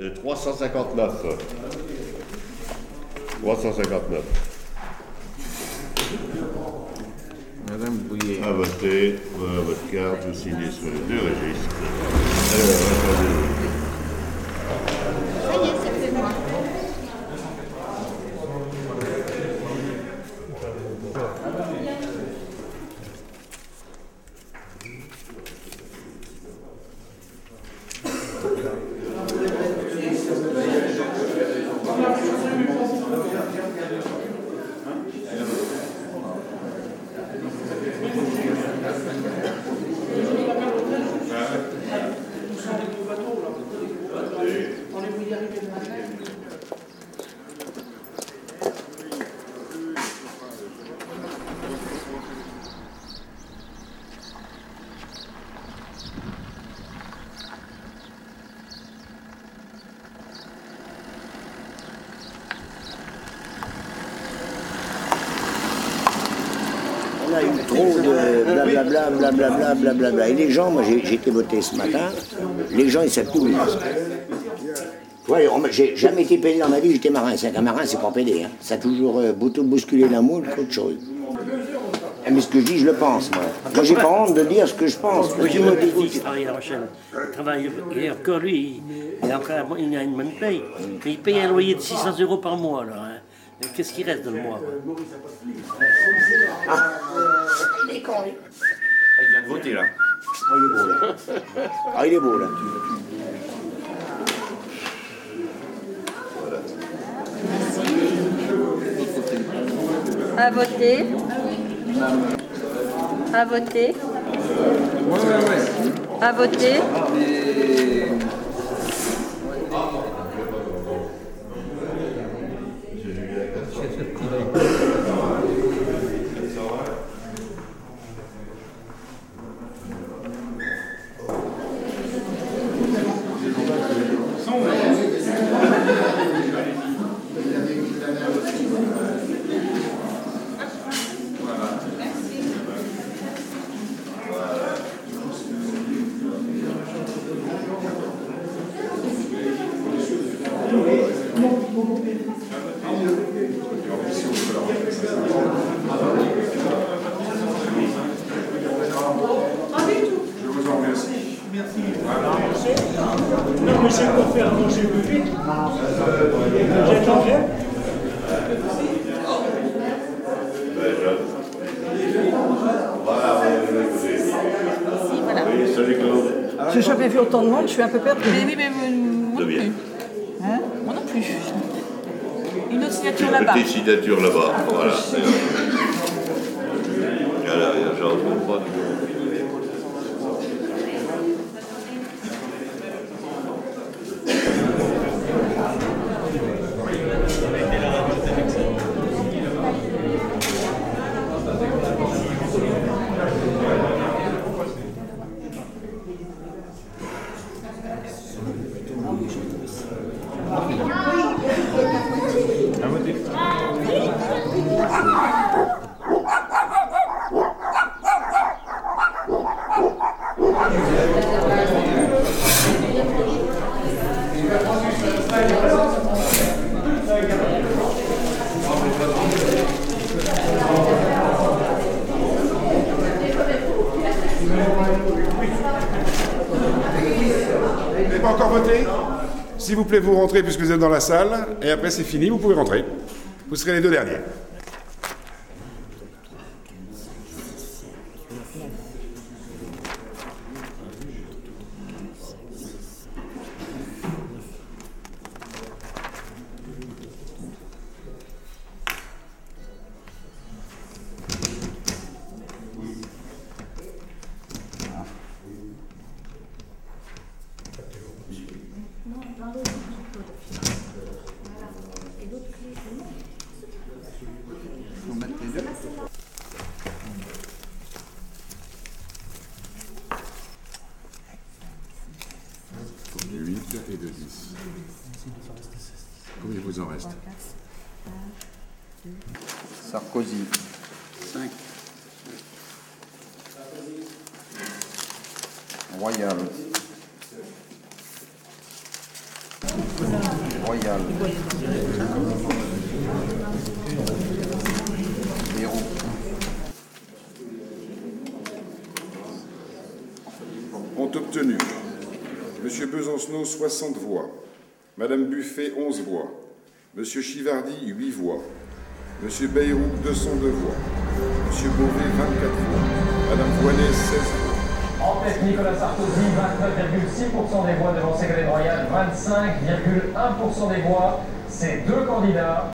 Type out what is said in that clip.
Euh, 359. 359. Madame Bouillet. À voter, votre carte, vous signez sur les deux registres. Alors, attendez. A eu trop de blablabla, blablabla, blablabla. Et les gens, moi j'ai été voté ce matin, les gens ils savent tout. Ouais, j'ai jamais été pédé dans ma vie, j'étais marin. C'est qu'un marin, c'est pas pédé. Hein. Ça a toujours euh, bousculé la moule qu'autre chose. Ah, Mais ce que je dis, je le pense, moi. Moi, j'ai pas honte de dire ce que je pense. Tu j'ai mon qui travaille à La Rochelle. Il travaille, et encore lui, il, il a une bonne paye. Mais il paye un loyer de 600 euros par mois, là. Hein. Mais Qu'est-ce qui reste dans le mois quoi Il est con, lui. Il vient de voter là. Oh, il est beau, là. Ah, il est beau, là. À voter. À voter. À voter. Je mais c'est pour faire manger plus vite. J'attends bien. Voilà, écoutez. voilà. Oui, salut Claude. J'ai jamais vu autant de monde, je suis un peu perdue. Mais oui, mais moi non bien. plus. Hein? Moi non plus. Une autre signature Une là-bas. petite signature là-bas. Voilà. Voilà, il y a Jean pas Vous n'avez pas encore voté S'il vous plaît, vous rentrez puisque vous êtes dans la salle. Et après, c'est fini, vous pouvez rentrer. Vous serez les deux derniers. De 8 et de 10. Combien vous en reste Sarkozy. 5. Royal. Royal. Monsieur Besancenot 60 voix, Madame Buffet 11 voix, Monsieur Chivardi 8 voix, Monsieur Bayrou 202 voix, Monsieur Beauvais 24 voix, Madame Voinet 16 voix. En tête, Nicolas Sarkozy, 29,6% des voix devant Ségolène Royal, 25,1% des voix. Ces deux candidats